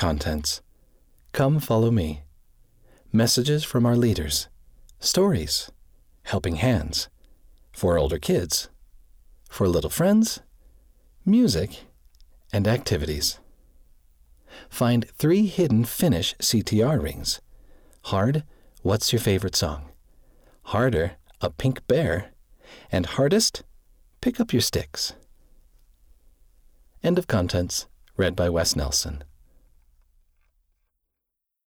Contents Come follow me. Messages from our leaders. Stories. Helping hands. For older kids. For little friends. Music. And activities. Find three hidden Finnish CTR rings. Hard, what's your favorite song? Harder, a pink bear. And hardest, pick up your sticks. End of contents, read by Wes Nelson.